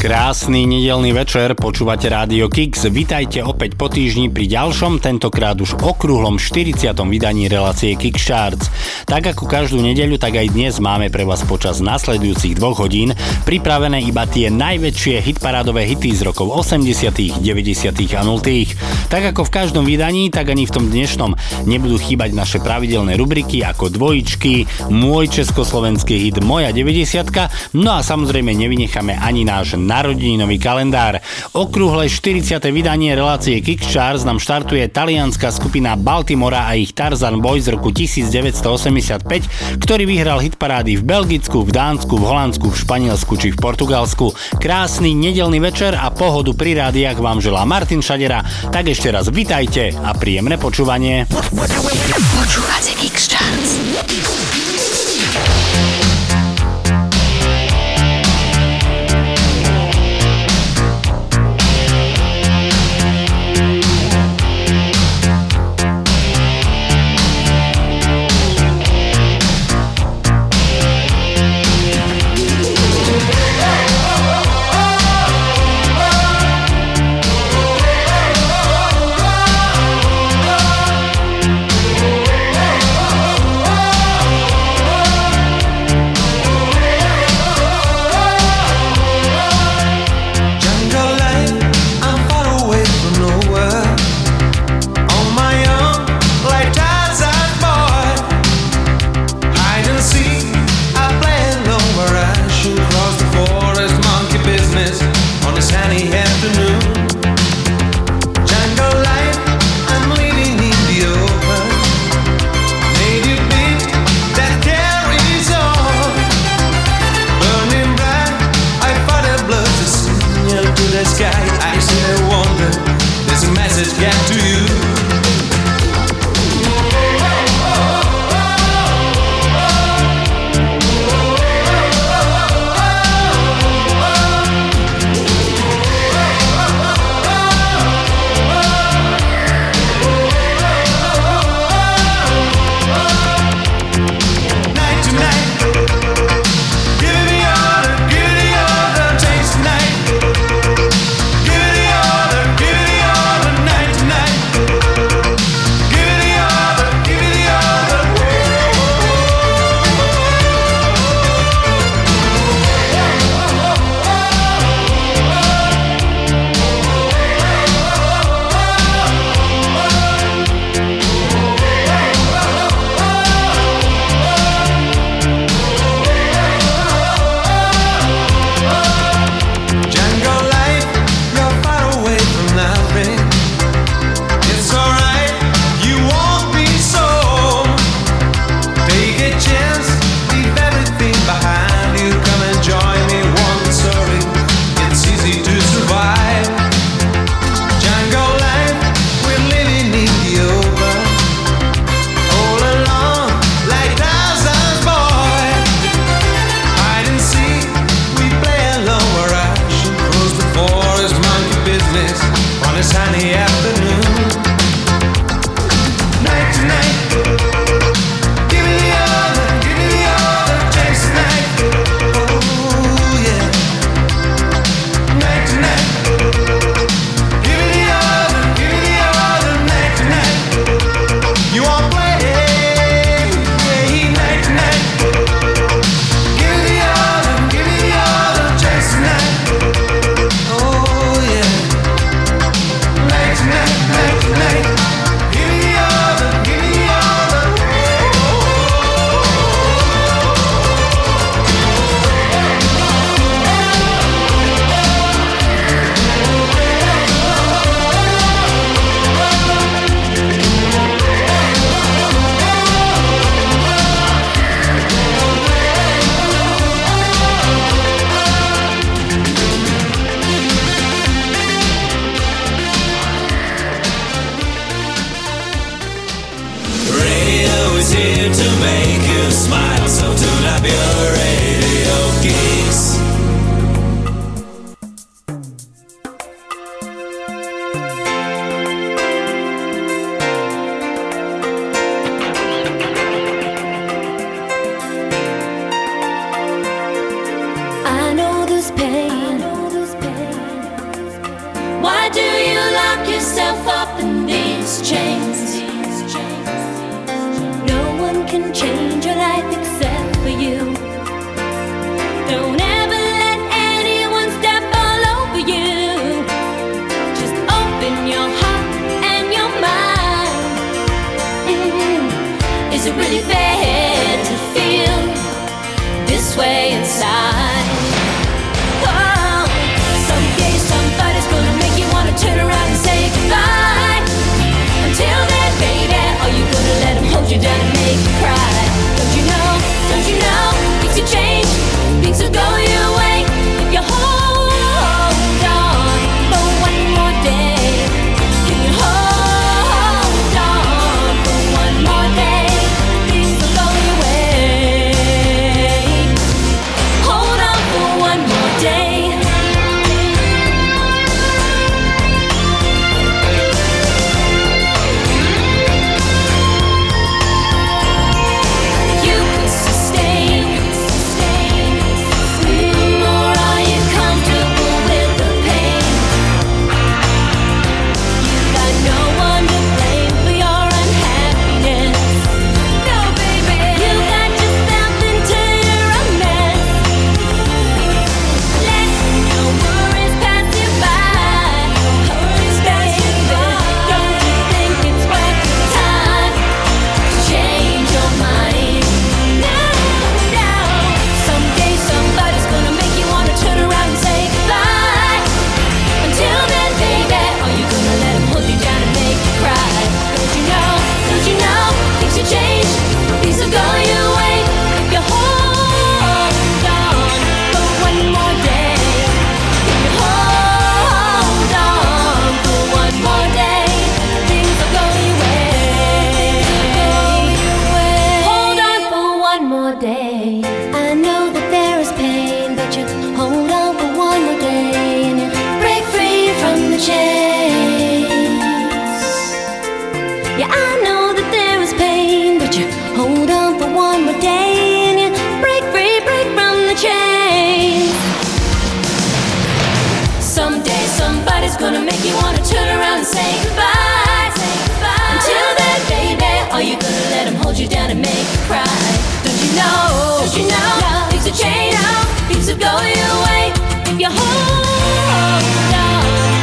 Krásny nedelný večer, počúvate Rádio Kix. Vitajte opäť po týždni pri ďalšom, tentokrát už okrúhlom 40. vydaní relácie Kick Charts. Tak ako každú nedeľu, tak aj dnes máme pre vás počas nasledujúcich dvoch hodín pripravené iba tie najväčšie hitparádové hity z rokov 80., 90. a 0. Tak ako v každom vydaní, tak ani v tom dnešnom nebudú chýbať naše pravidelné rubriky ako dvojičky, môj československý hit, moja 90 no a samozrejme nevynecháme ani náš narodeninový kalendár. Okrúhle 40. vydanie relácie Kickcharts nám štartuje talianská skupina Baltimora a ich Tarzan Boy z roku 1985, ktorý vyhral hitparády v Belgicku, v Dánsku, v Holandsku, v Španielsku či v Portugalsku. Krásny nedelný večer a pohodu pri rádiách vám želá Martin Šadera. Tak ešte raz vitajte a príjemné počúvanie. Počúvate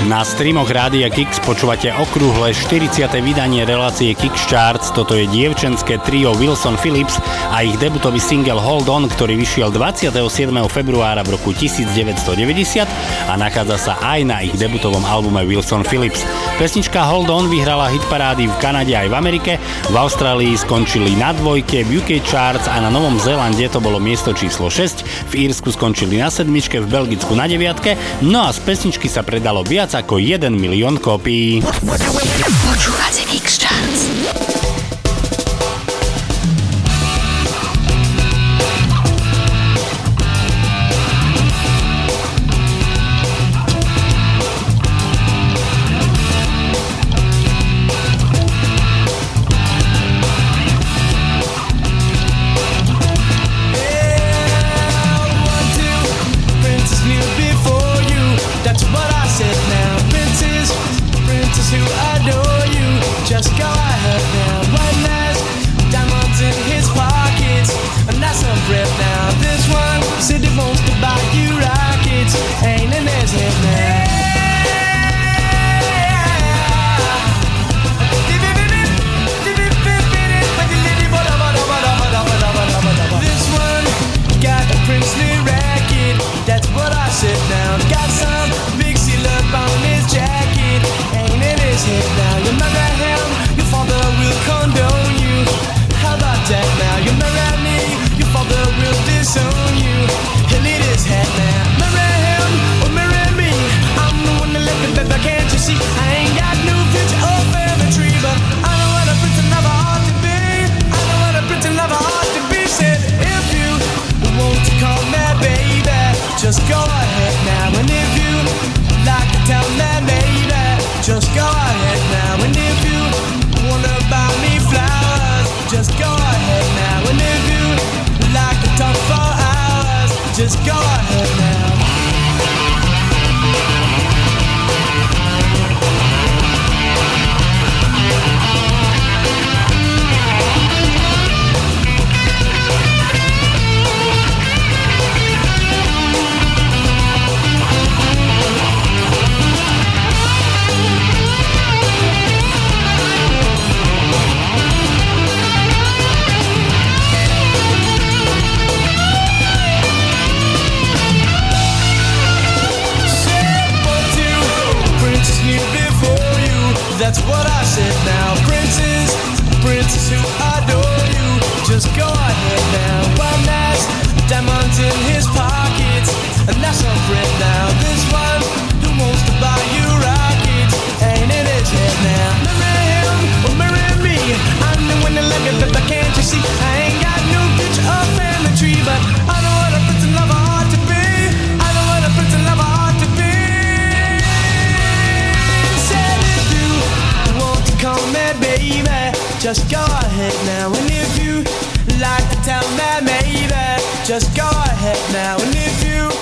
Kickcharts. streamoch Rádia Kix počúvate okrúhle 40. vydanie relácie Kix Charts. Toto je dievčenské trio Wilson Phillips a ich debutový single Hold On, ktorý vyšiel 27. februára v roku 1990 a nachádza sa aj na ich debutovom albume Wilson Phillips. Pesnička Hold On vyhrala hitparády v Kanade aj v Amerike, v Austrálii skončili na dvojke, v UK Charts a na Novom Zélande to bolo miesto číslo 6, v Írsku skončili na sedmičke, v Belgicku na deviatke, no a z pesničky sa predalo viac ako 1 1 milión kópií. Počúvate Kix Charts. Just go ahead now. And if you like to tell me maybe, just go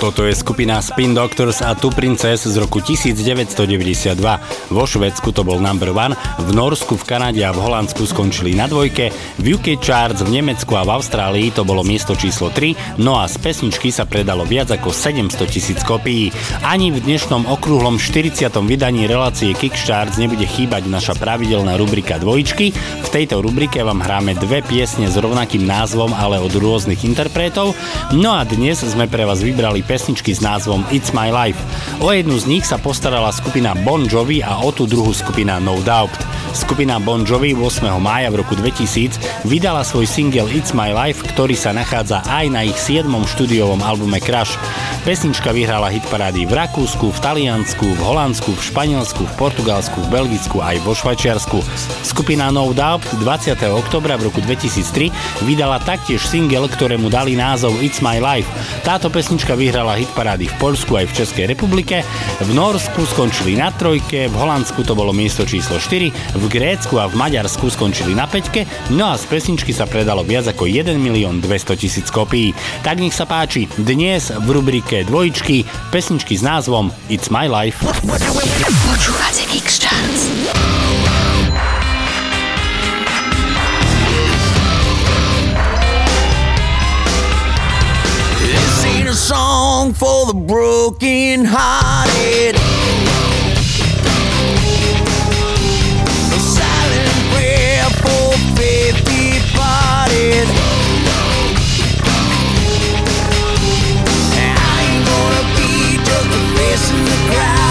Toto je skupina Spin Doctors a Tu Princess z roku 1992. Vo Švedsku to bol number one, v Norsku, v Kanade a v Holandsku skončili na dvojke, v UK Charts, v Nemecku a v Austrálii to bolo miesto číslo 3, no a z pesničky sa predalo viac ako 700 tisíc kopií. Ani v dnešnom okrúhlom 40. vydaní relácie Kickstarts nebude chýbať naša pravidelná rubrika dvojičky. V tejto rubrike vám hráme dve piesne s rovnakým názvom, ale od rôznych interpretov. No a dnes sme pre vás vybrali pesničky s názvom It's My Life. O jednu z nich sa postarala skupina Bon Jovi a o tú druhú skupina No Doubt. Skupina Bon Jovi 8. mája v roku 2000 vydala svoj single It's My Life, ktorý sa nachádza aj na ich 7. štúdiovom albume Crash. Pesnička vyhrala hitparády v Rakúsku, v Taliansku, v Holandsku, v Španielsku, v Portugalsku, v Belgicku aj vo Švajčiarsku. Skupina No Doubt 20. oktobra v roku 2003 vydala taktiež single, ktorému dali názov It's My Life. Táto pesnička vyhrala hitparády v Poľsku aj v Českej republike, v Norsku skončili na trojke, v Holandsku to bolo miesto číslo 4, v Grécku a v Maďarsku skončili na peťke, no a z pesničky sa predalo viac ako 1 milión 200 tisíc kopií. Tak nech sa páči, dnes v rubrike dvojičky pesničky s názvom It's My Life. Počúvate song for the broken hearted. cry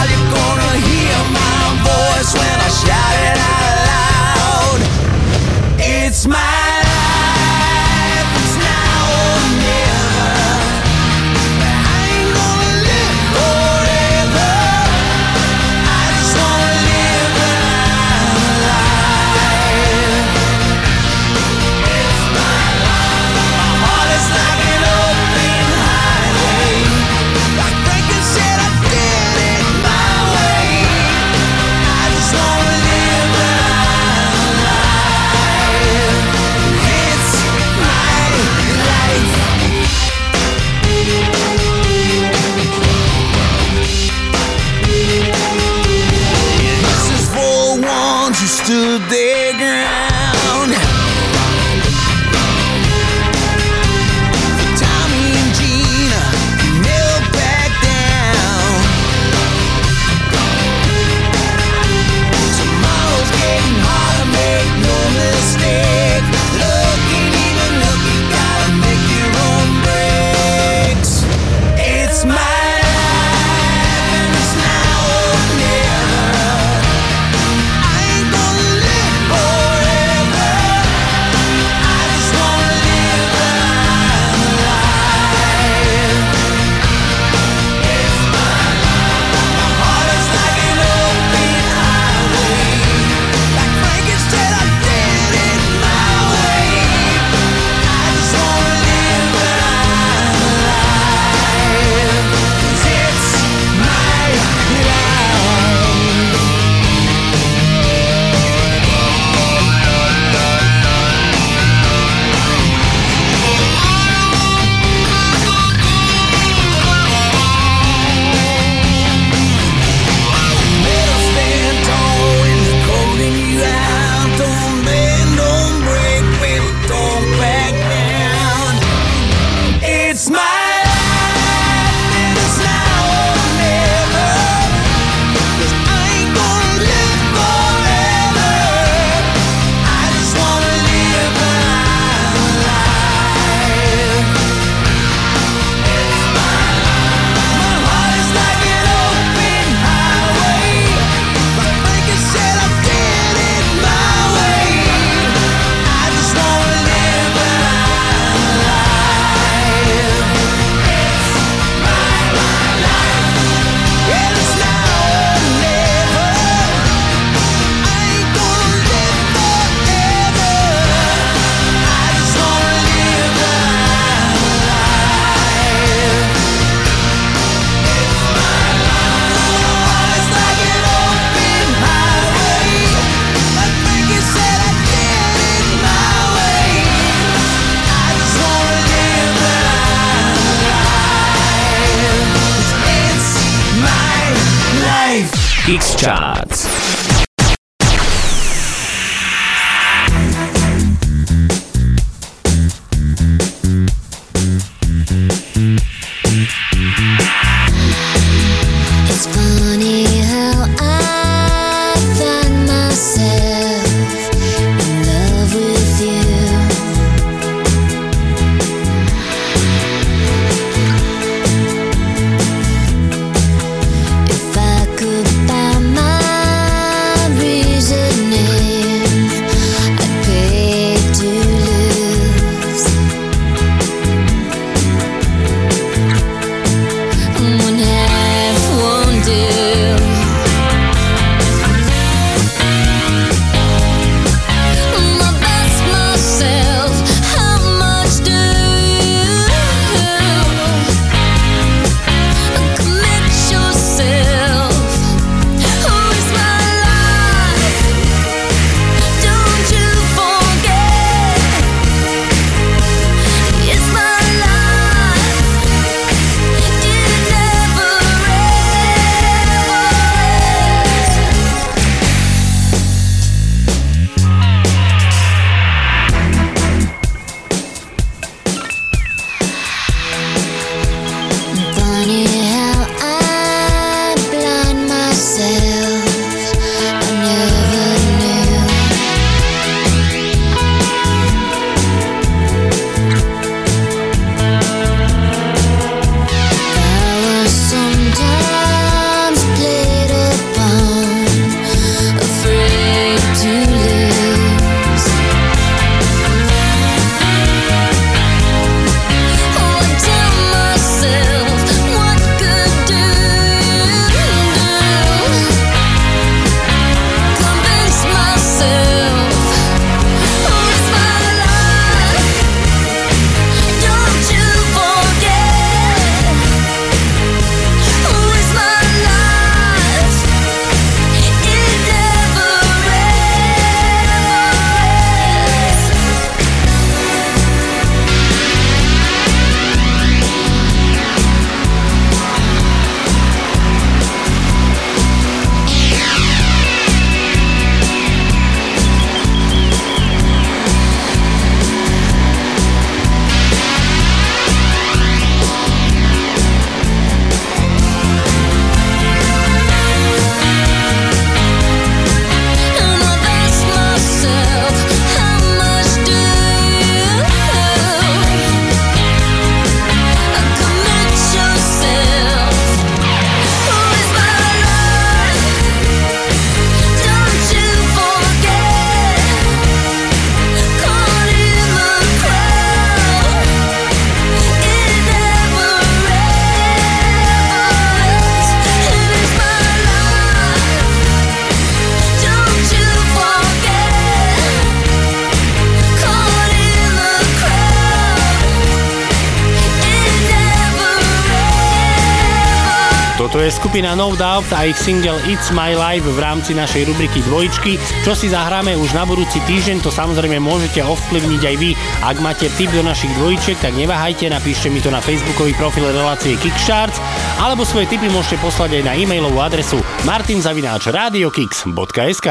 skupina No Doubt a ich single It's My Life v rámci našej rubriky dvojičky. Čo si zahráme už na budúci týždeň, to samozrejme môžete ovplyvniť aj vy. Ak máte tip do našich dvojičiek, tak neváhajte, napíšte mi to na facebookový profil relácie Kickstarts, alebo svoje tipy môžete poslať aj na e-mailovú adresu martinzavináč radiokix.sk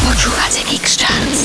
Počúvate Kickstarts.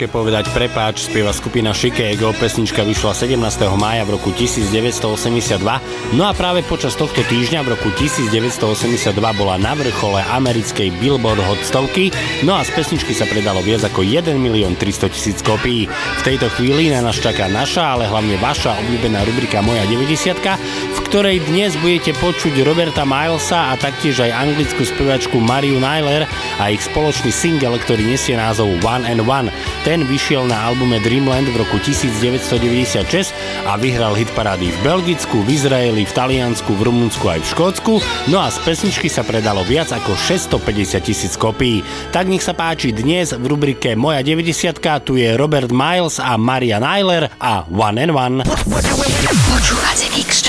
Ťažké povedať prepáč, spieva skupina Chicago, pesnička vyšla 17. mája v roku 1982, no a práve počas tohto týždňa v roku 1982 bola na vrchole americkej Billboard Hot stovky, no a z pesničky sa predalo viac ako 1 milión 300 tisíc kopií. V tejto chvíli na nás čaká naša, ale hlavne vaša obľúbená rubrika Moja 90 v ktorej dnes budete počuť Roberta Milesa a taktiež aj anglickú spevačku Mariu Nyler a ich spoločný single, ktorý nesie názov One and One. Ten vyšiel na albume Dreamland v roku 1996 a vyhral hit parády v Belgicku, v Izraeli, v Taliansku, v Rumunsku aj v Škótsku, no a z pesničky sa predalo viac ako 650 tisíc kopií. Tak nech sa páči dnes v rubrike Moja 90 tu je Robert Miles a Maria Nyler a One and One. Počúvate Kix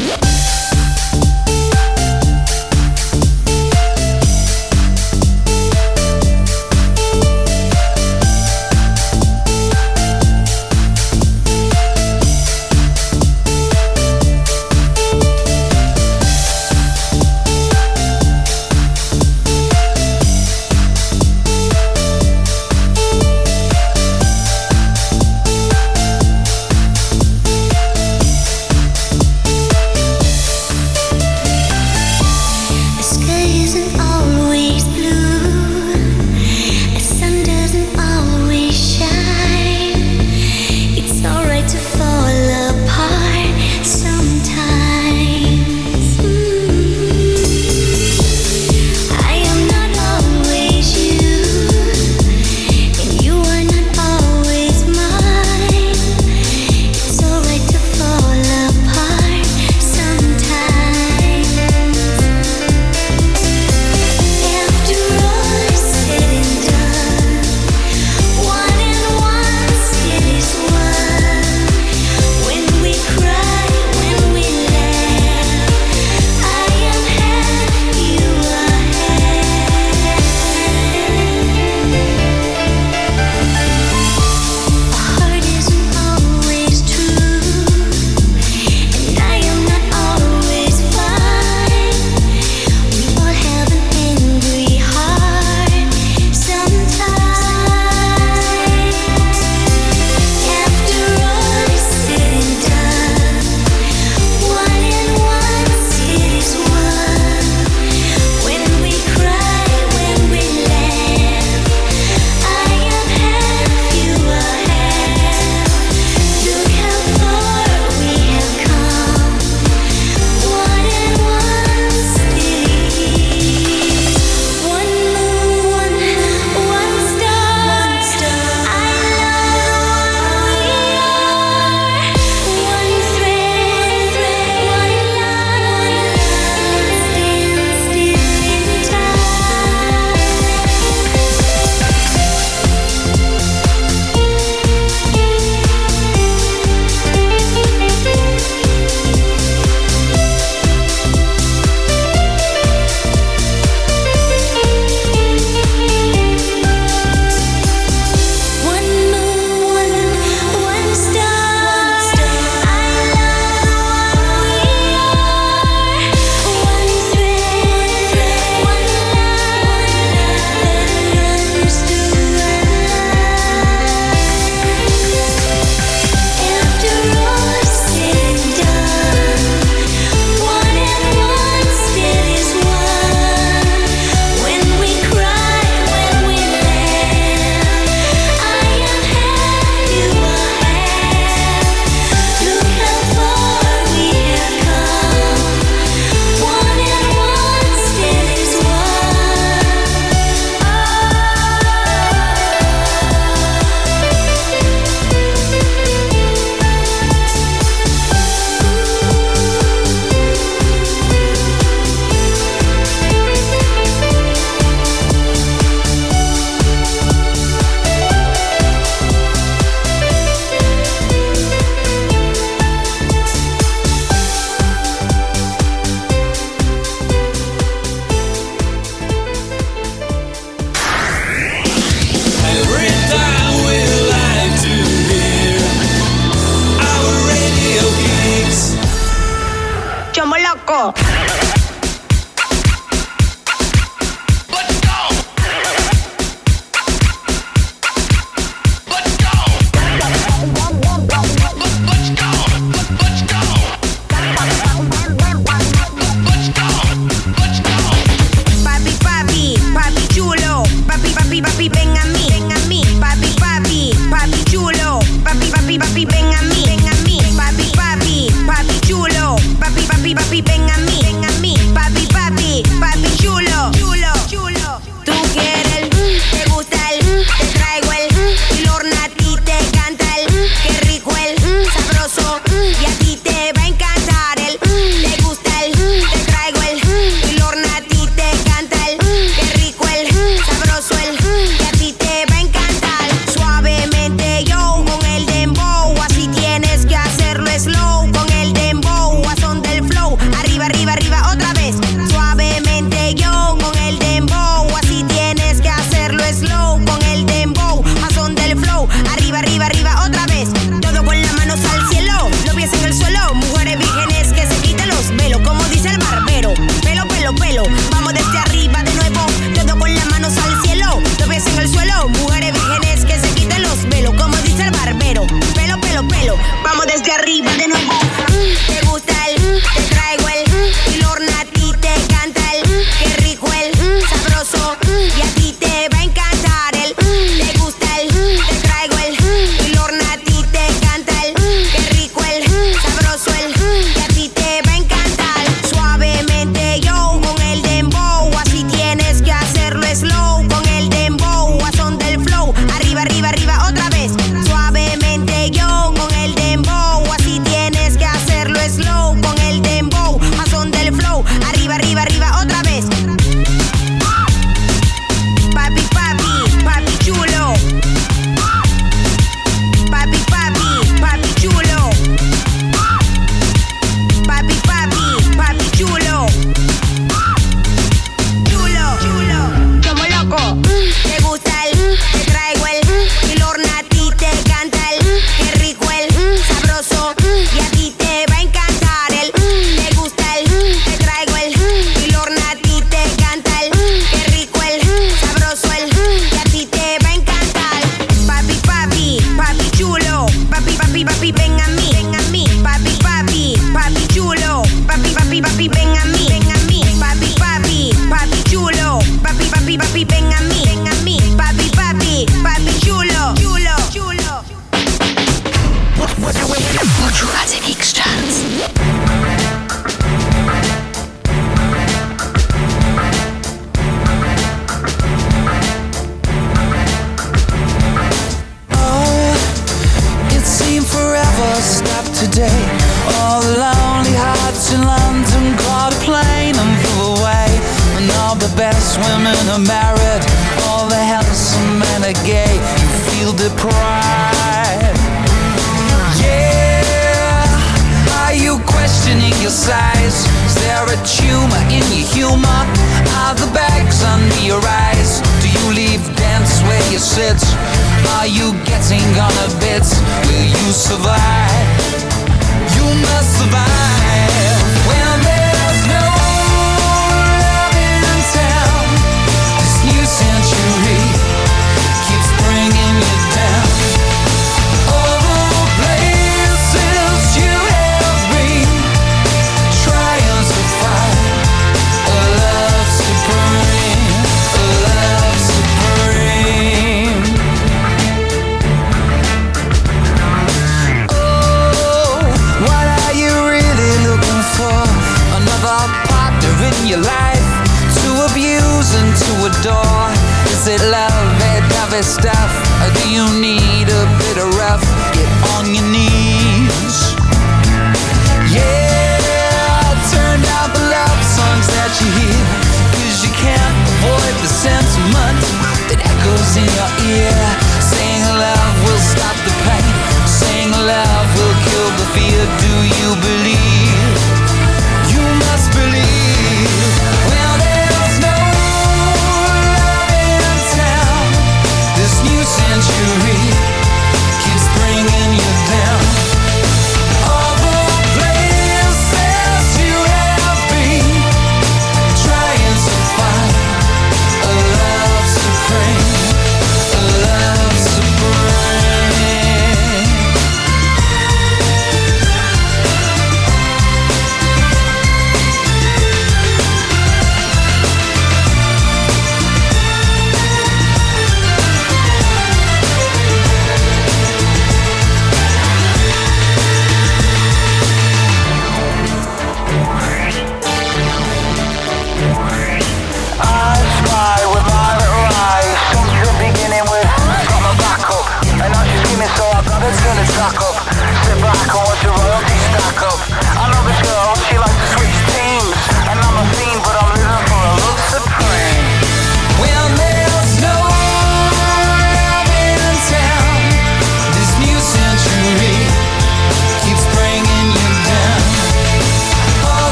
Charts.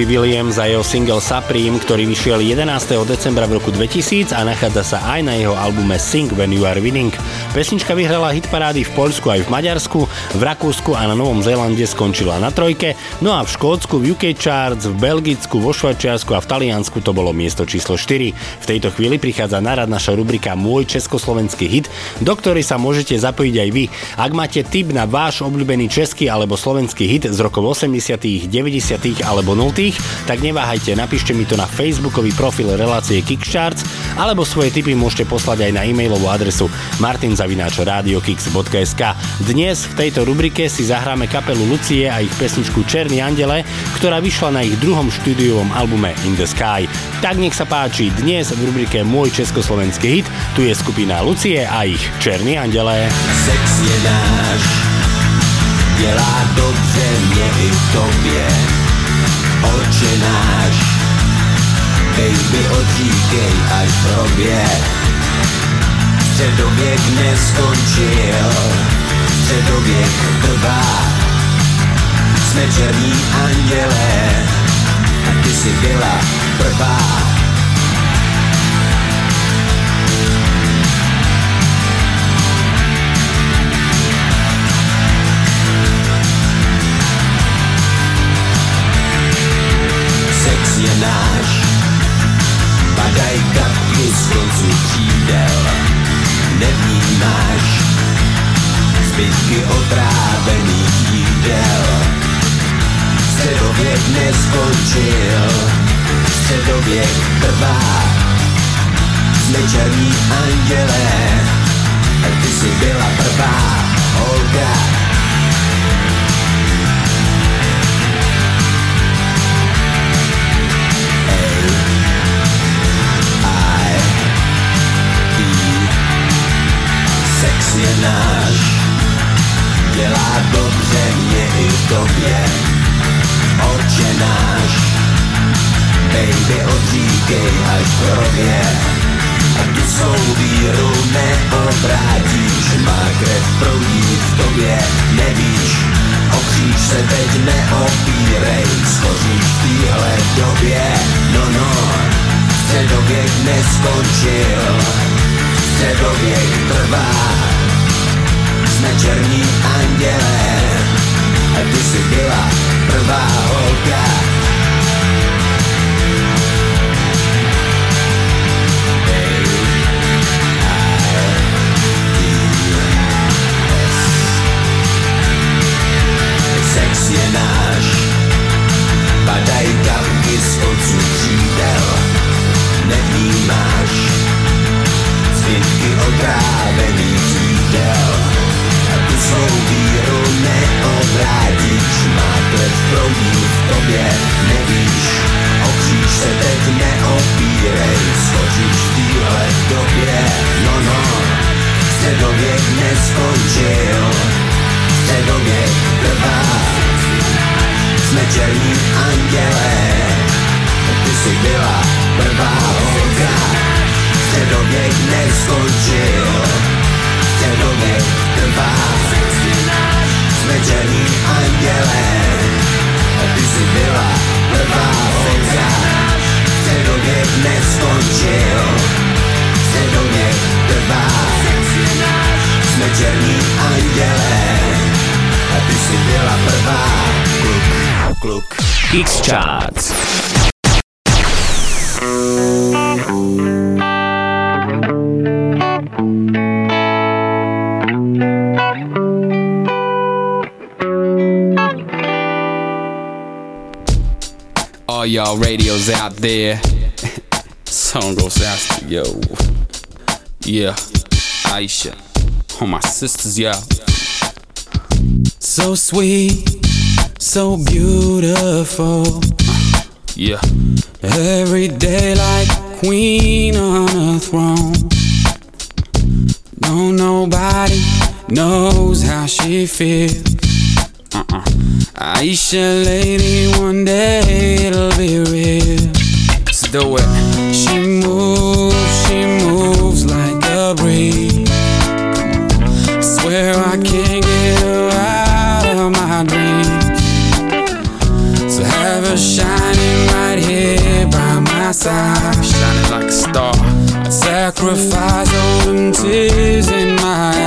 Robbie Williams a jeho single Supreme, ktorý vyšiel 11. decembra v roku 2000 a nachádza sa aj na jeho albume Sing When You Are Winning. Pesnička vyhrala hitparády v Poľsku aj v Maďarsku, v Rakúsku a na Novom Zélande skončila na trojke, no a v Škótsku, v UK Charts, v Belgicku, vo Švajčiarsku a v Taliansku to bolo miesto číslo 4. V tejto chvíli prichádza na rad naša rubrika Môj československý hit, do ktorej sa môžete zapojiť aj vy. Ak máte tip na váš obľúbený český alebo slovenský hit z rokov 80., 90. alebo 0., tak neváhajte, napíšte mi to na facebookový profil relácie Kickcharts alebo svoje tipy môžete poslať aj na e-mailovú adresu martinzavináčradiokix.sk Dnes v tejto rubrike si zahráme kapelu Lucie a ich pesničku Černý andele, ktorá vyšla na ich druhom štúdiovom albume In the Sky. Tak nech sa páči, dnes v rubrike Môj československý hit, tu je skupina Lucie a ich Černý andele. Sex je náš, dělá dobře mě i tobě. Oče náš, baby odříkej až probě. Středověk neskončil, středověk trvá. Jsme černí andělé, a ty jsi byla prvá. Je náš. Padaj kapky z koncu křídel Nevnímáš. Zbytky otrávených jídel. Středověk neskončil. Středověk trvá. Jsme černí andělé. Ty jsi byla prvá holka Je náš, dělá dobře mě i tobě. Oče náš, baby odříkej až v hrobě. A tu svou víru neobrátíš, má krev proudí v tobě, nevíš. O se teď neopírej, schoříš v téhle době, no no. Středověk neskončil, středověk trvá. Jsme černí andělé, a ty jsi byla prvá holka. All radios out there. Song goes out to yo. Yeah, Aisha. All my sisters, yeah. So sweet, so beautiful. Yeah. Every day like queen on a throne. No, nobody knows how she feels. Aisha, lady, one day it'll be real. Let's do it. She moves, she moves like a breeze. Swear I can't get her out of my dreams. So have her shining right here by my side, shining like a star. I'd sacrifice all them tears in my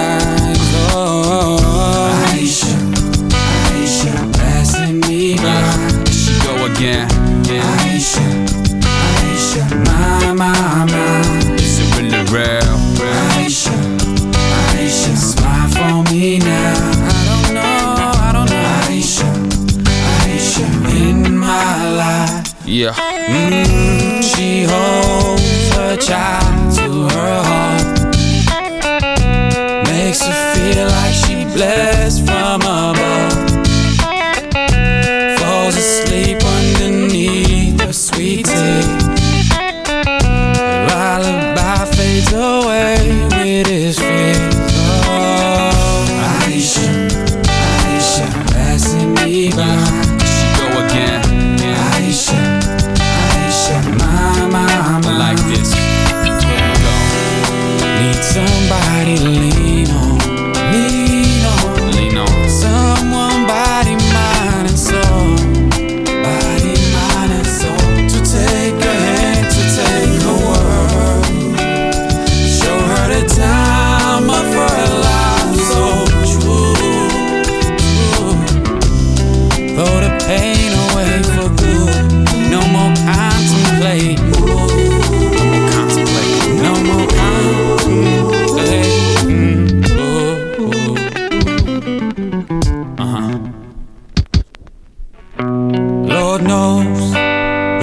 knows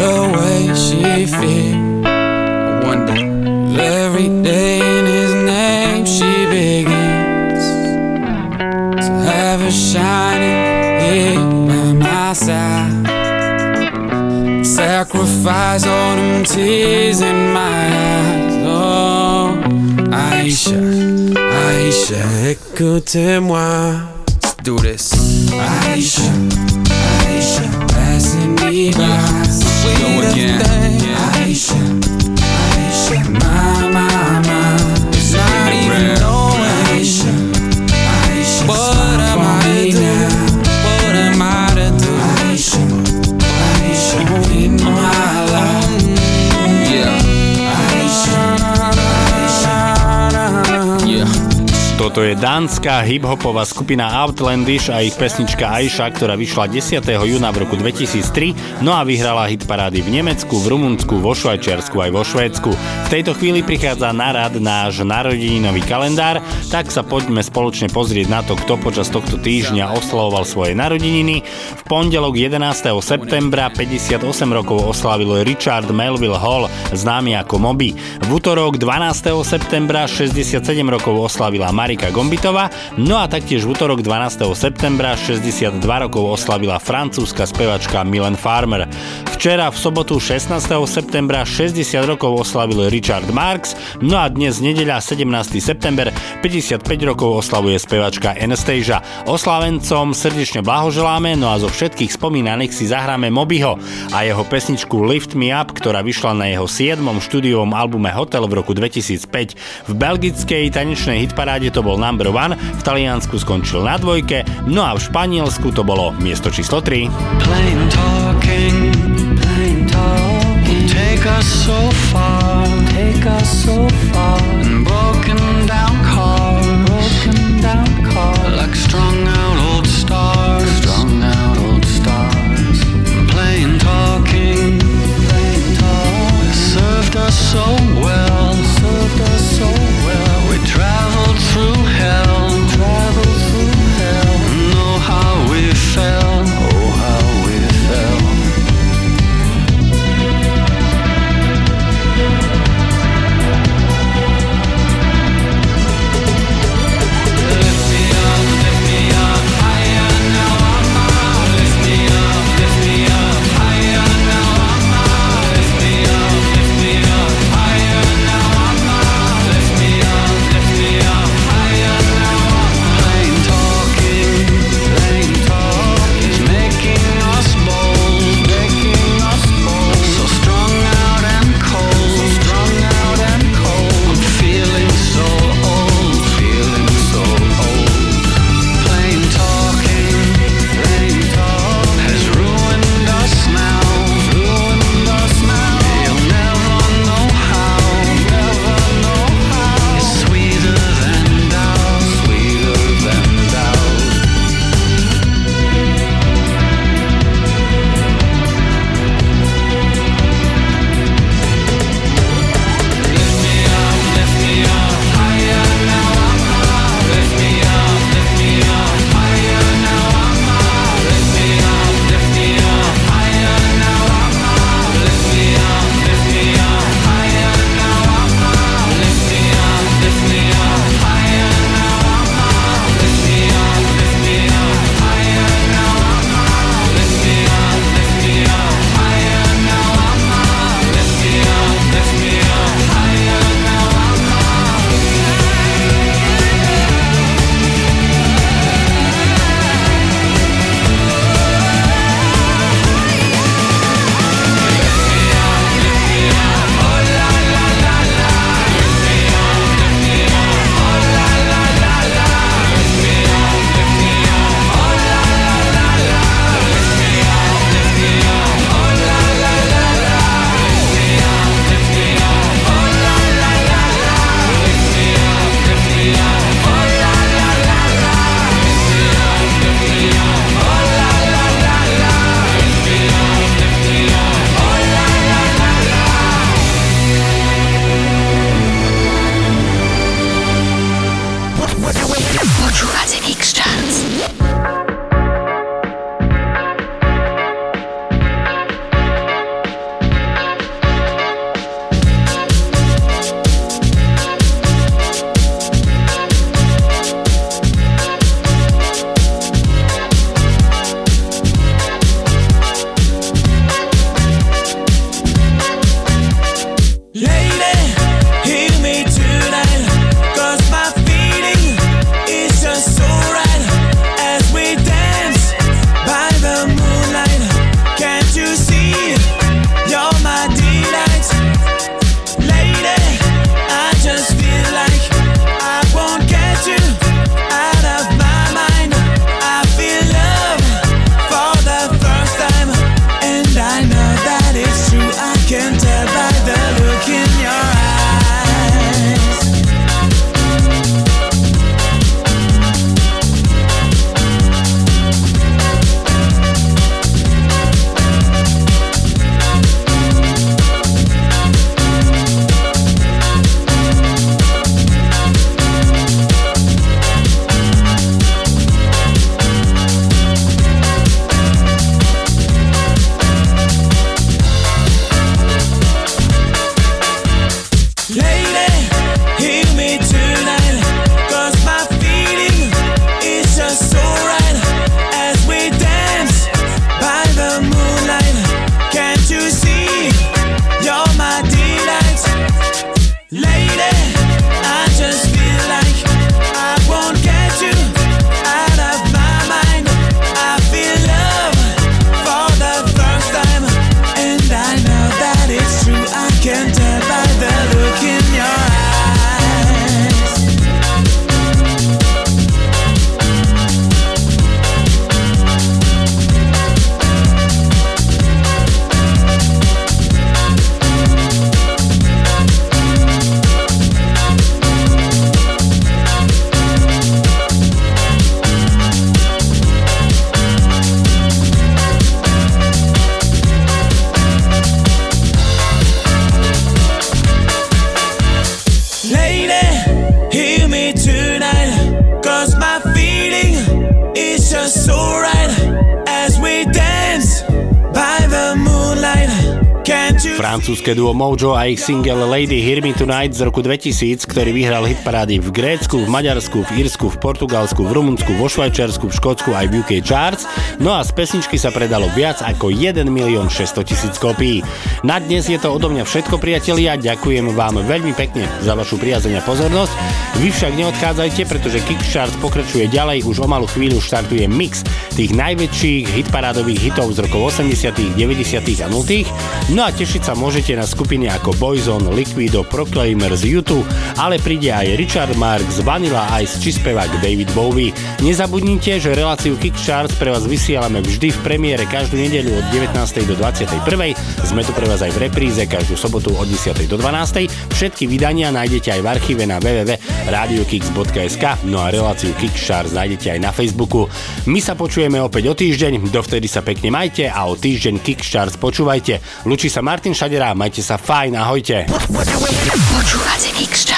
the way she feels. I wonder every day in His name she begins to have her shining here by my side. Sacrifice all them tears in my eyes. Oh, Aisha, Aisha, écoutez-moi. Let's do this. Aisha, baby. Go again. Toto je dánska hip-hopová skupina Outlandish a ich pesnička Aisha, ktorá vyšla 10. júna v roku 2003, no a vyhrala hit parády v Nemecku, v Rumunsku, vo Švajčiarsku aj vo Švédsku. V tejto chvíli prichádza na rad náš narodeninový kalendár, tak sa poďme spoločne pozrieť na to, kto počas tohto týždňa oslavoval svoje narodeniny. V pondelok 11. septembra 58 rokov oslavil Richard Melville Hall, známy ako Moby. V útorok 12. septembra 67 rokov oslavila Marika Gombitová, no a taktiež v útorok 12. septembra 62 rokov oslavila francúzska spevačka Milen Farmer. Včera v sobotu 16. septembra 60 rokov oslavil Richard Marx, no a dnes nedeľa 17. september 55 rokov oslavuje spevačka Anastasia. Oslavencom srdečne blahoželáme, no a zo všetkých spomínaných si zahráme Mobyho a jeho pesničku Lift Me Up, ktorá vyšla na jeho 7. štúdiovom albume Hotel v roku 2005. V belgickej tanečnej hitparáde to bol number one, v Taliansku skončil na dvojke, no a v Španielsku to bolo miesto číslo 3. Plain talking, plain talking. Take us so far, take us so far. Can't Francúzske duo Mojo a ich single Lady Hear Me Tonight z roku 2000, ktorý vyhral hitparády v Grécku, v Maďarsku, v Írsku, v Portugalsku, v Rumunsku, vo Švajčiarsku, v Škótsku aj v UK Charts. No a z pesničky sa predalo viac ako 1 milión 600 tisíc kopií. Na dnes je to odo mňa všetko, priatelia. Ďakujem vám veľmi pekne za vašu priazeň a pozornosť. Vy však neodchádzajte, pretože Kickcharts pokračuje ďalej. Už o malú chvíľu štartuje mix tých najväčších hitparádových hitov z rokov 80., 90. a 0. No a tešiť sa môžete na skupiny ako Boyzone, Liquido, Proclaimers, YouTube, ale príde aj Richard Marx, Vanilla Ice či spevák David Bowie. Nezabudnite, že reláciu Kickcharts pre vás vysielame vždy v premiére každú nedeľu od 19. do 21. Sme tu pre vás aj v repríze každú sobotu od 10. do 12. Všetky vydania nájdete aj v archíve na www.radiokix.sk no a reláciu Kickcharts nájdete aj na Facebooku. My sa počujeme opäť o týždeň, dovtedy sa pekne majte a o týždeň Kickcharts počúvajte. Lučí sa Martin Šadera, majte sa fajn, ahojte. Počúvate Mix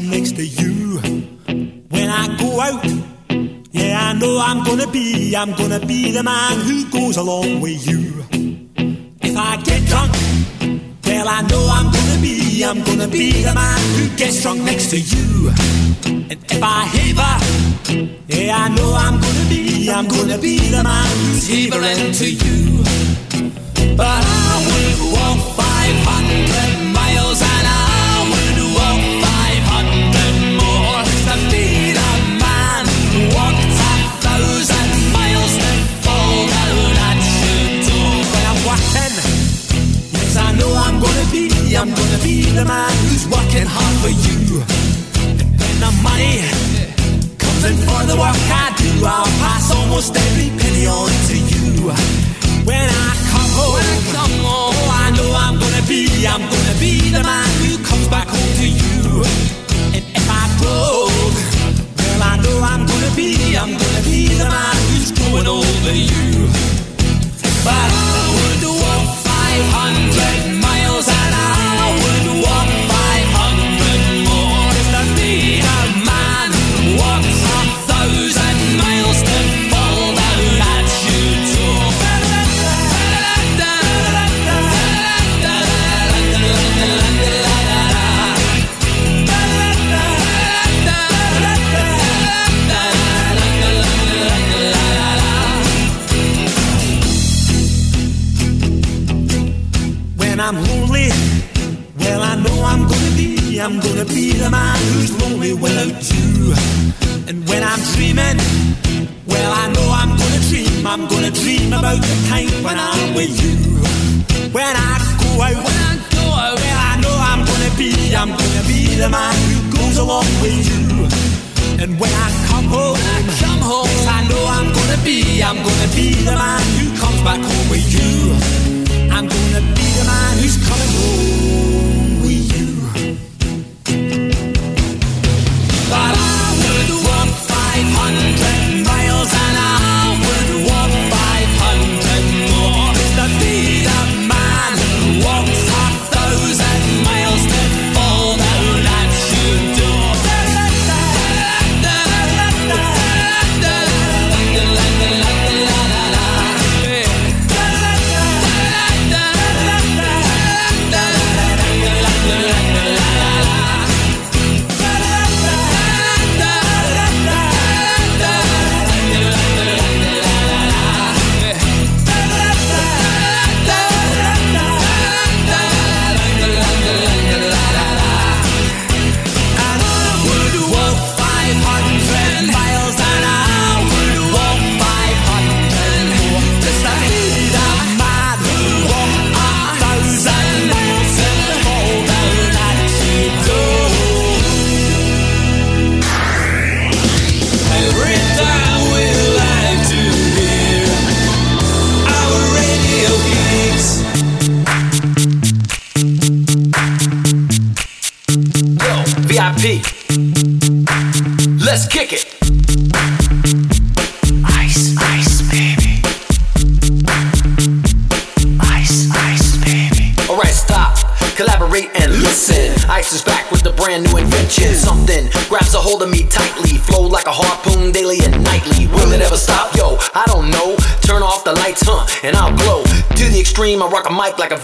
mix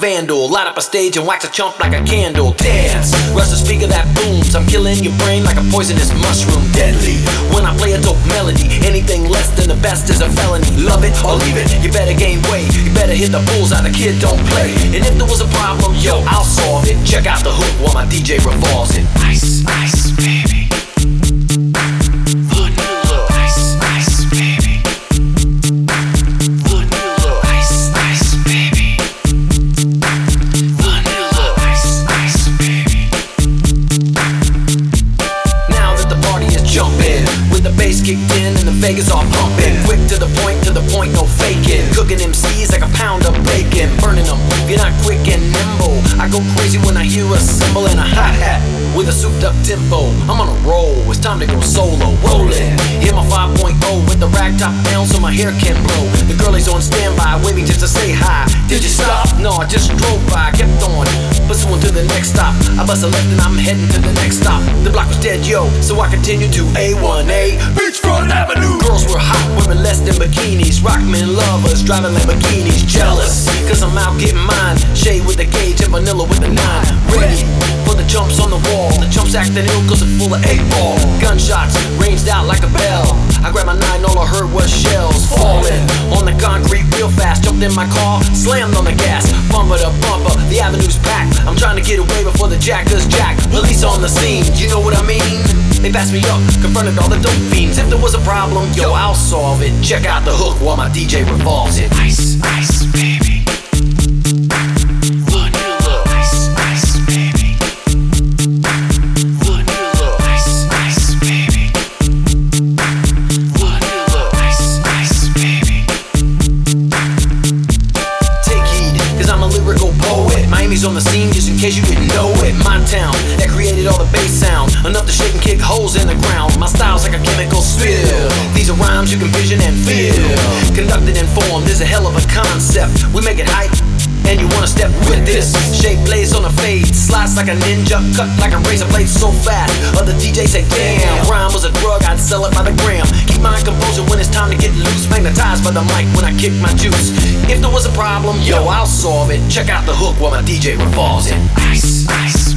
vandal. Light up a stage and wax a chump like a candle. Dance, rush the speaker that booms. I'm killing your brain like a poisonous mushroom. Deadly, when I play a dope melody, anything less than the best is a felony. Love it or leave it, you better gain weight. You better hit the bulls out the kid don't play. And if there was a problem, yo, I'll solve it. Check out the hook while my DJ revolves it. Ice, ice, man. Stop. I left and I'm heading to the next stop. The block was dead, yo, so I continued to A1A Beachfront Avenue. Girls were hot, wearing less than bikinis. Rockmen lovers, driving Lamborghinis. Jealous, cause I'm out getting mine. Shade with the gauge and vanilla with the nine. Ready for the jumps on the wall. The jumps acting ill cause it's full of eight ball. Gunshots ranged out like a bell. I grabbed my nine, all I heard was shells falling on the concrete real fast. Jumped in my car, slammed on the gas, bumper to bumper. The avenue's packed. I'm trying to get away before the jackers jack. Police on the scene, you know what I mean? They passed me up, confronted all the dope fiends. If there was a problem, yo, I'll solve it. Check out the hook while my DJ revolves it. Ice, ice, baby. You can vision and feel. Conducted and formed is a hell of a concept. We make it hype. And you wanna step with this. Shape plays on a fade Slice like a ninja Cut like a razor blade so fast. Other DJs say damn Rhyme was a drug I'd sell it by the gram. Keep my composure when it's time to get loose. Magnetized by the mic when I kick my juice. If there was a problem, yo, I'll solve it. Check out the hook while my DJ revolves it. Ice, ice,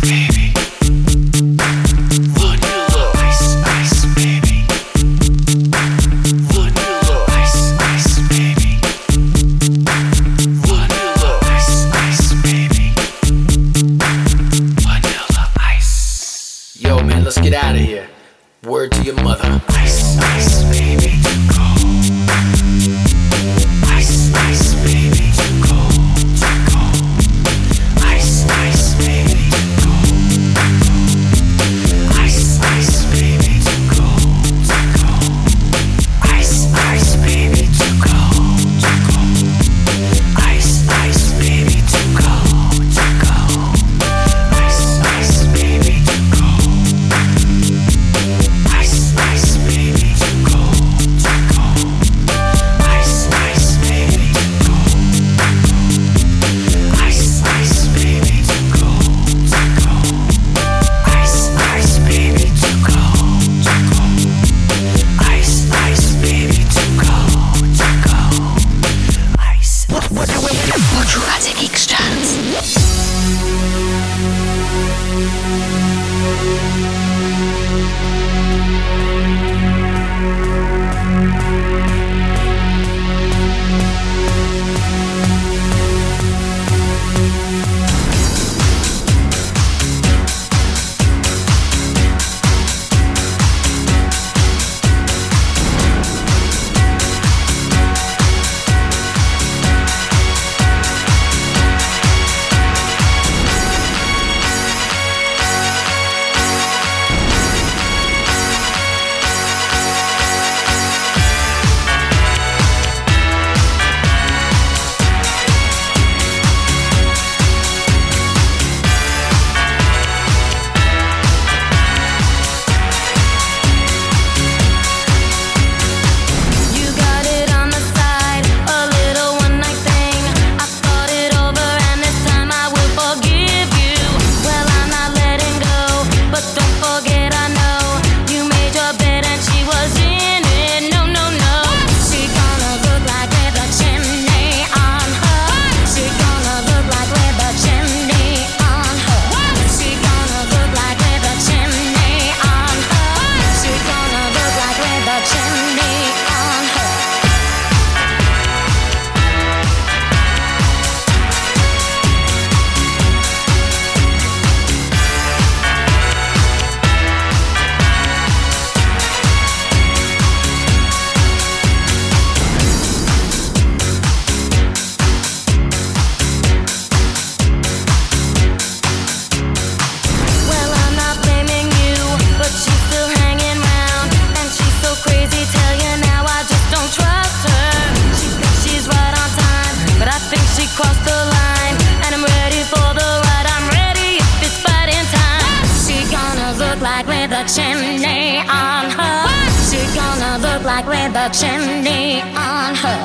chimney on her.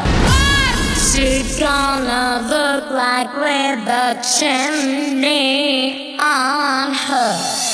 She's gonna look like with the chimney on her.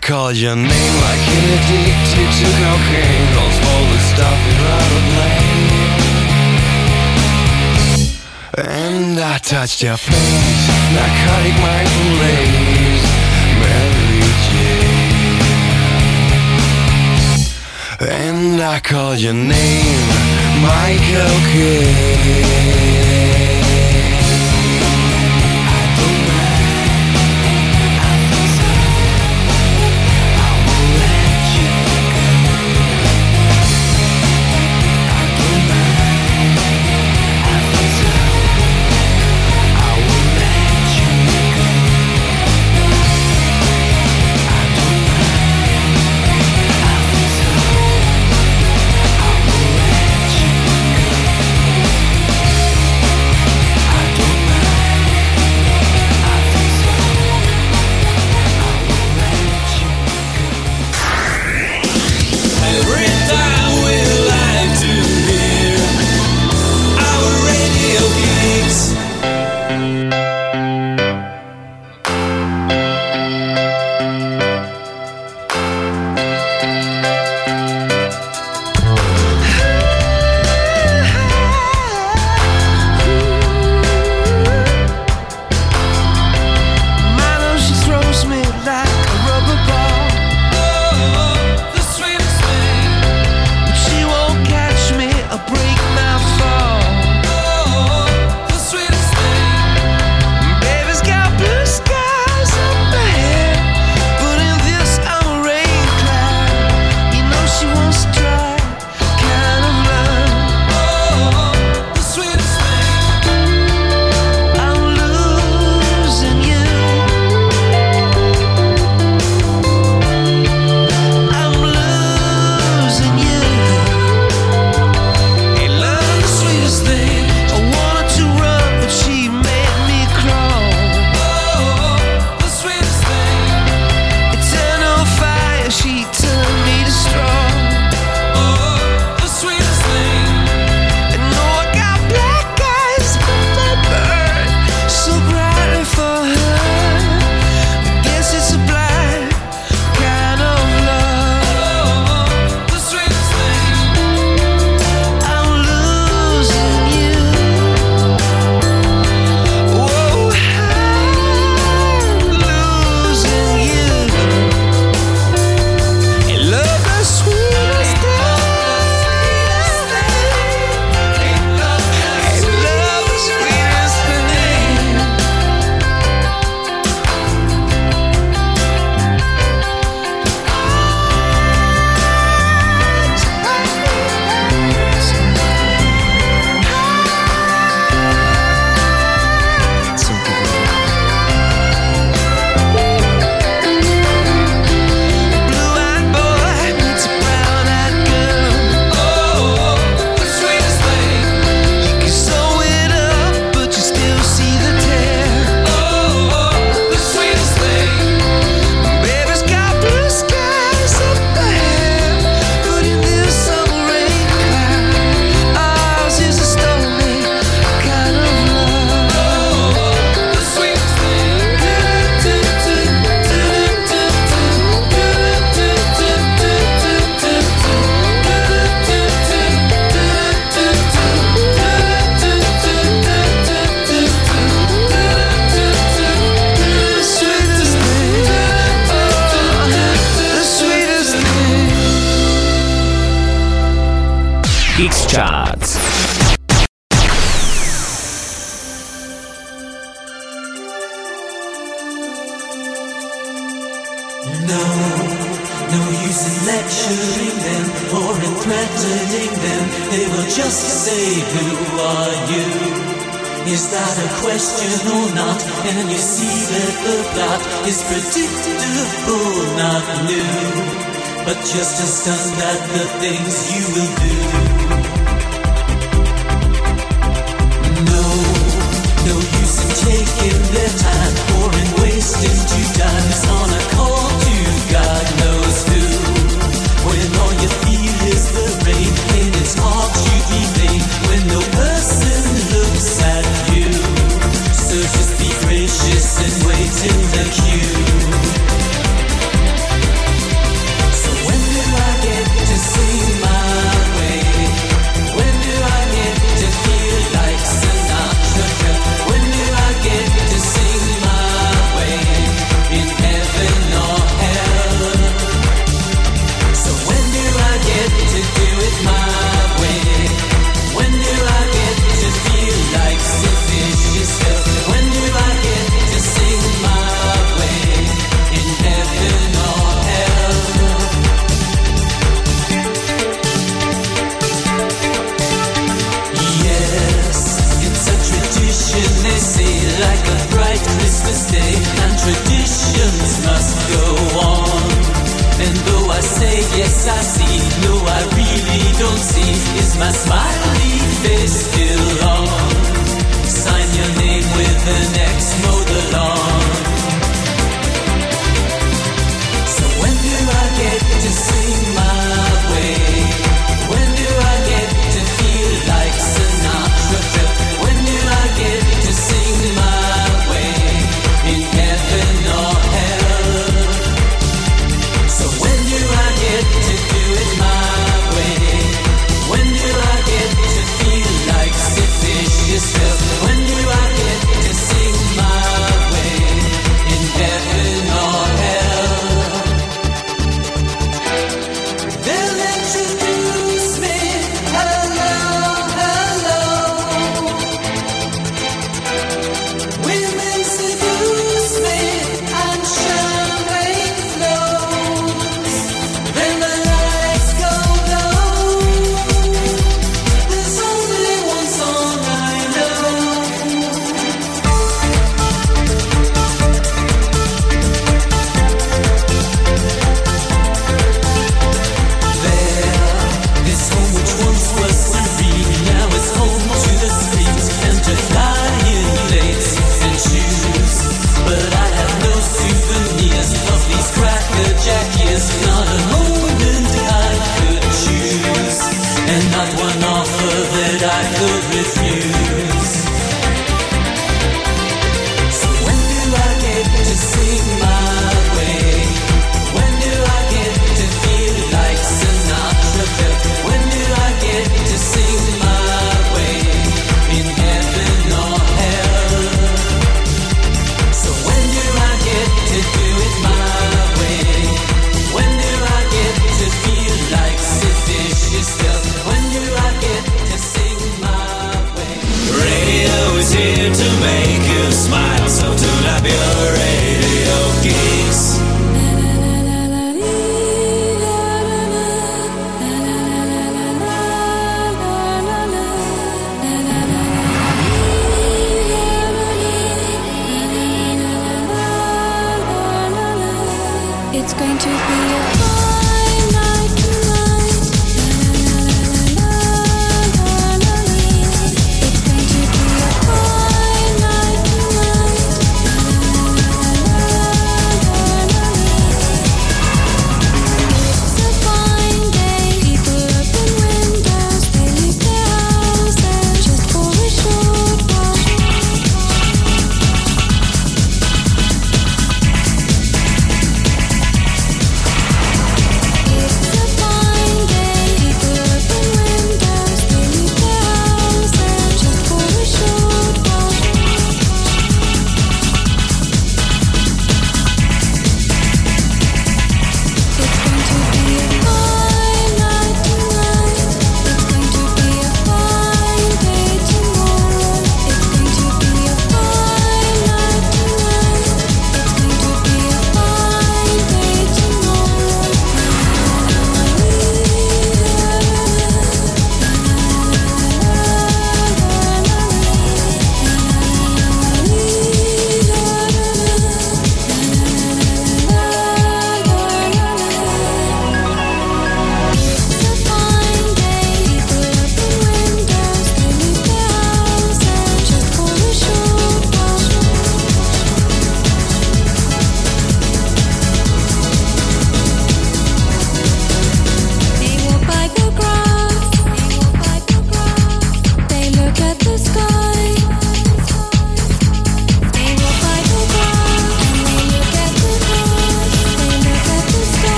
call your name like an addicted to cocaine Calls all the stuff you'd rather blame And I touched your face Narcotic mindful lace Mary Jane. And I call your name Michael Caine predictable, not new, but just a stunt at the things you will do.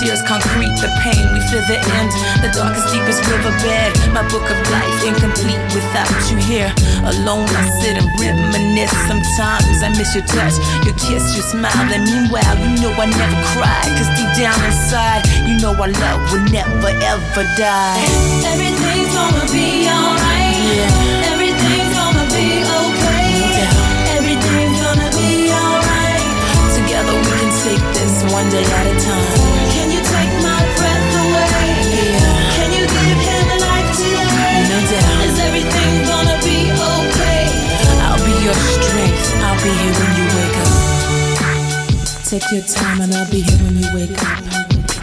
Tears concrete, the pain. We feel the end, the darkest, deepest riverbed. My book of life incomplete without you here. Alone, I sit and reminisce. Sometimes I miss your touch, your kiss, your smile. And meanwhile, you know I never cry. Cause deep down inside, you know our love will never ever die. Everything's gonna be alright. Yeah. Everything's gonna be okay. Everything's gonna be alright. Together we can take this one day at a time. Your strength. I'll be here when you wake up. Take your time and I'll be here when you wake up.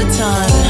A time.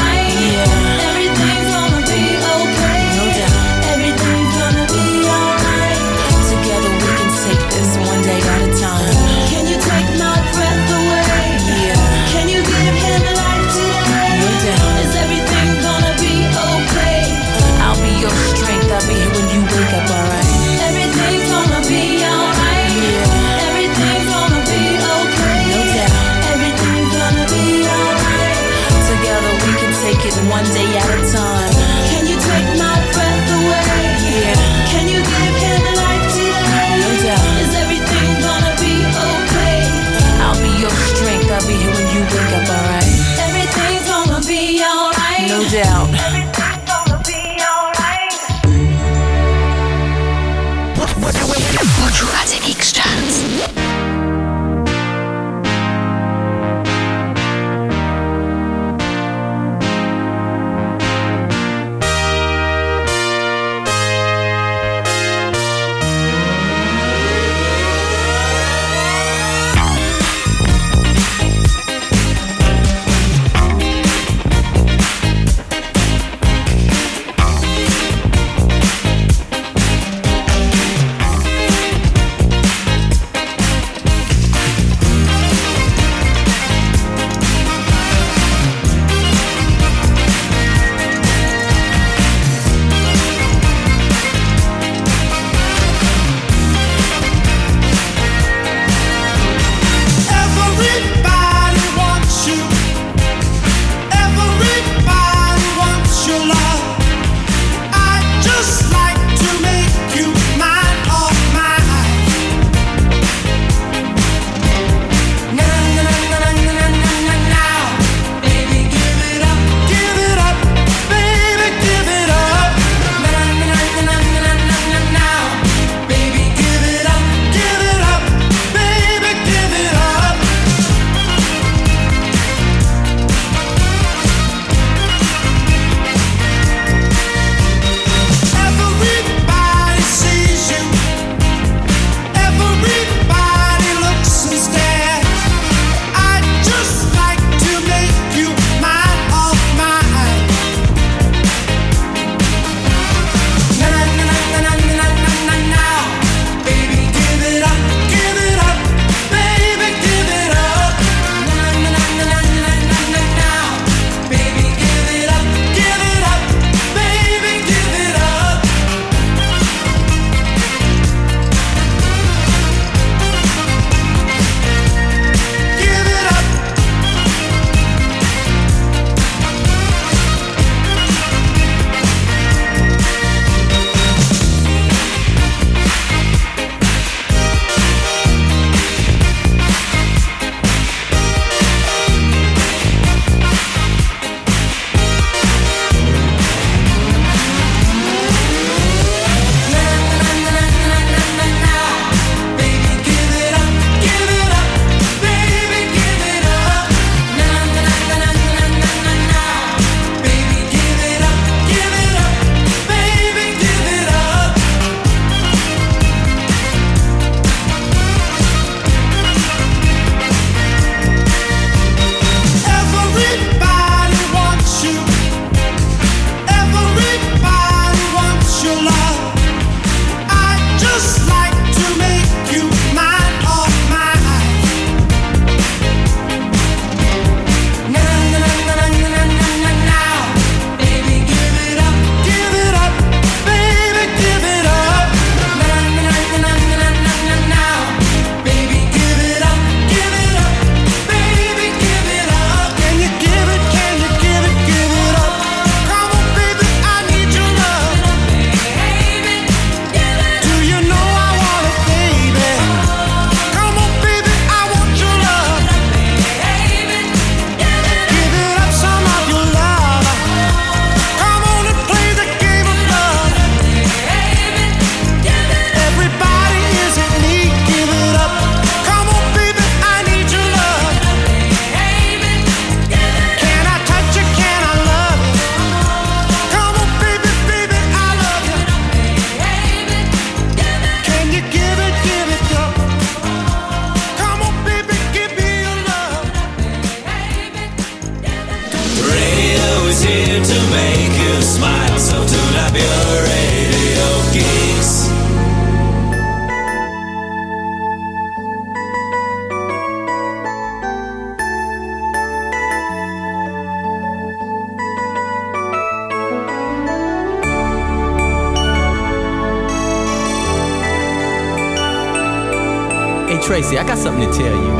See, I got something to tell you.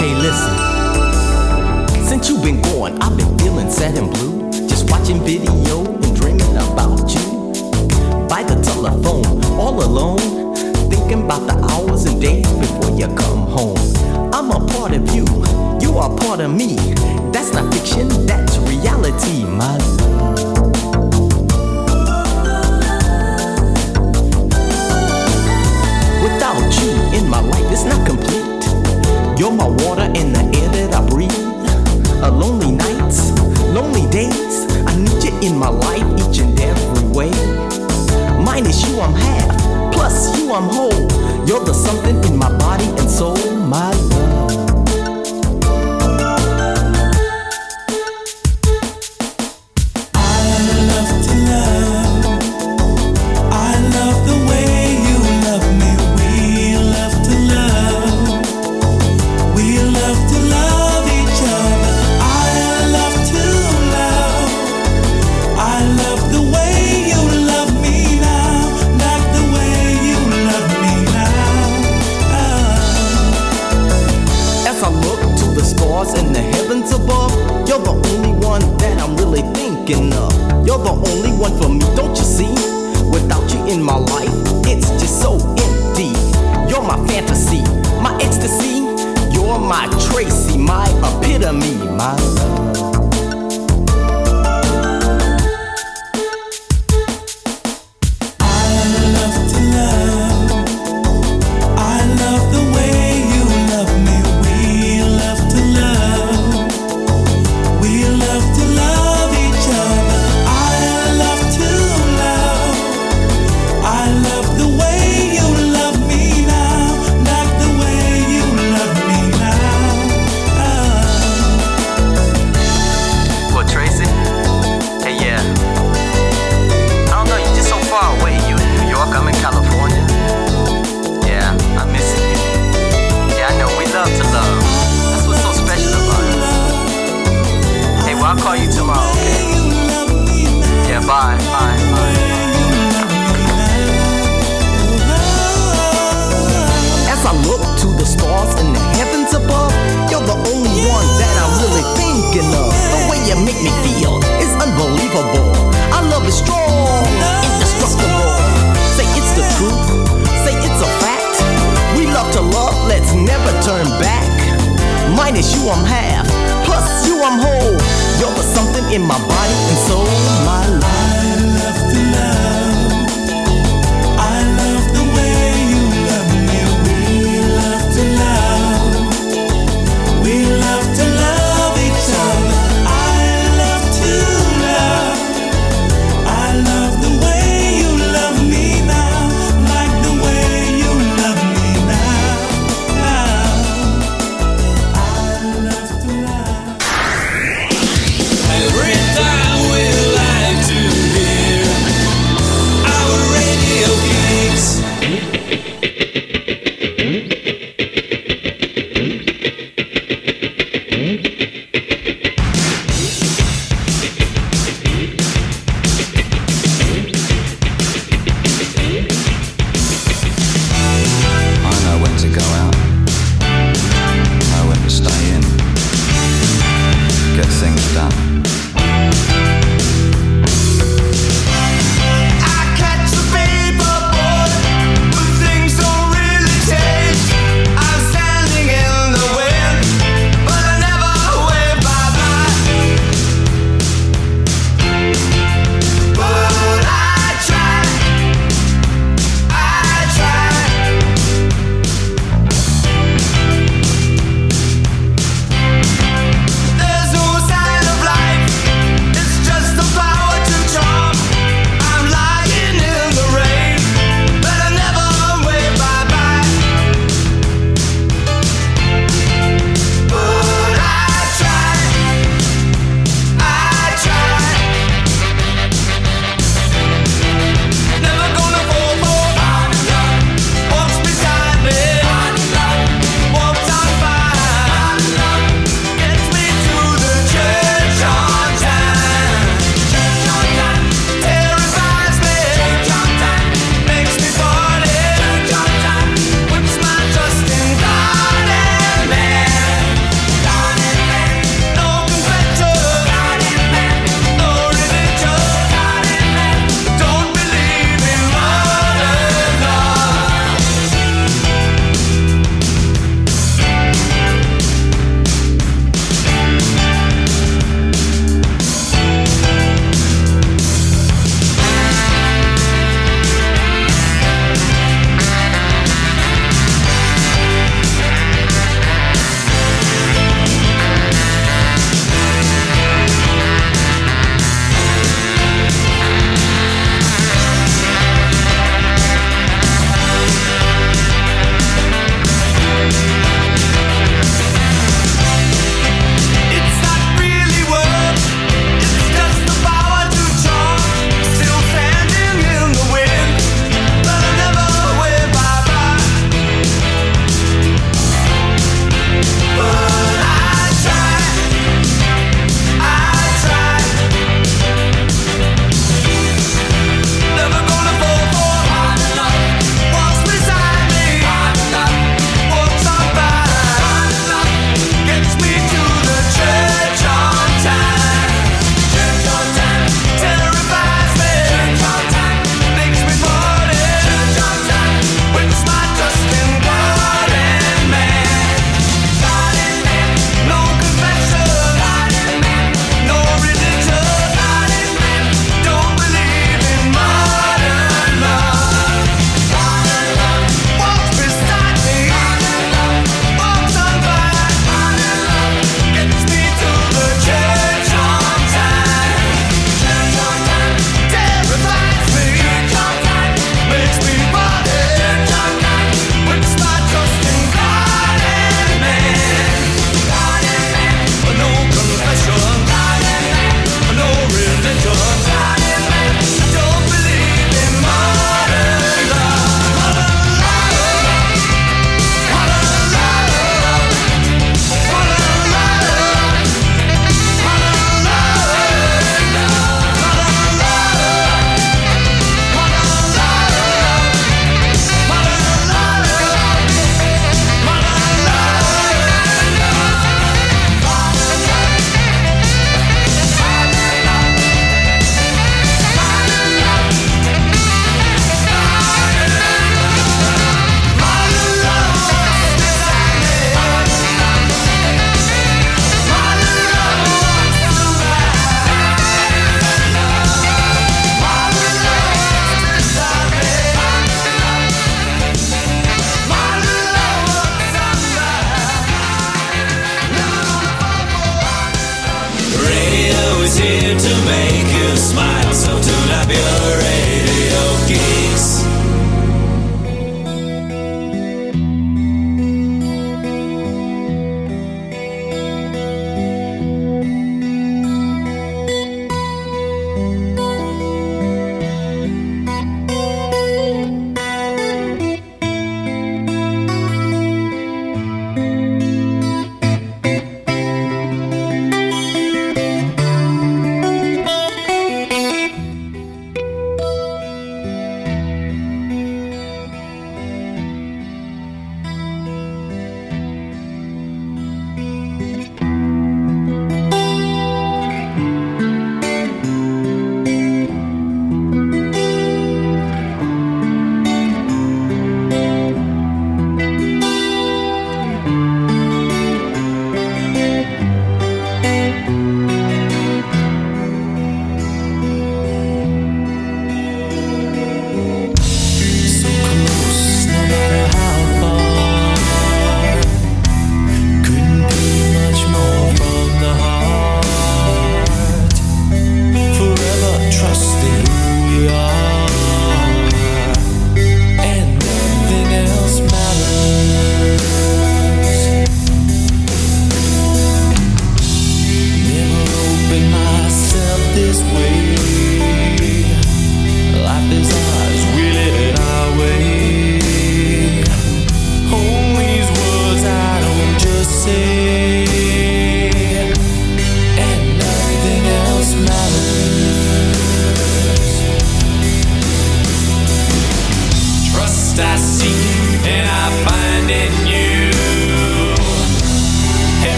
Hey, listen. Since you've been gone, I've been feeling sad and blue. Just watching video and dreaming about you. By the telephone, all alone. Thinking about the hours and days before you come home. I'm a part of you. You are part of me. That's not fiction, that's reality, my love. without you in my life, it's not complete. You're my water and the air that I breathe. A lonely nights, lonely days. I need you in my life each and every way. Minus you, I'm half. Plus you, I'm whole. You're the something in my body and soul, my love.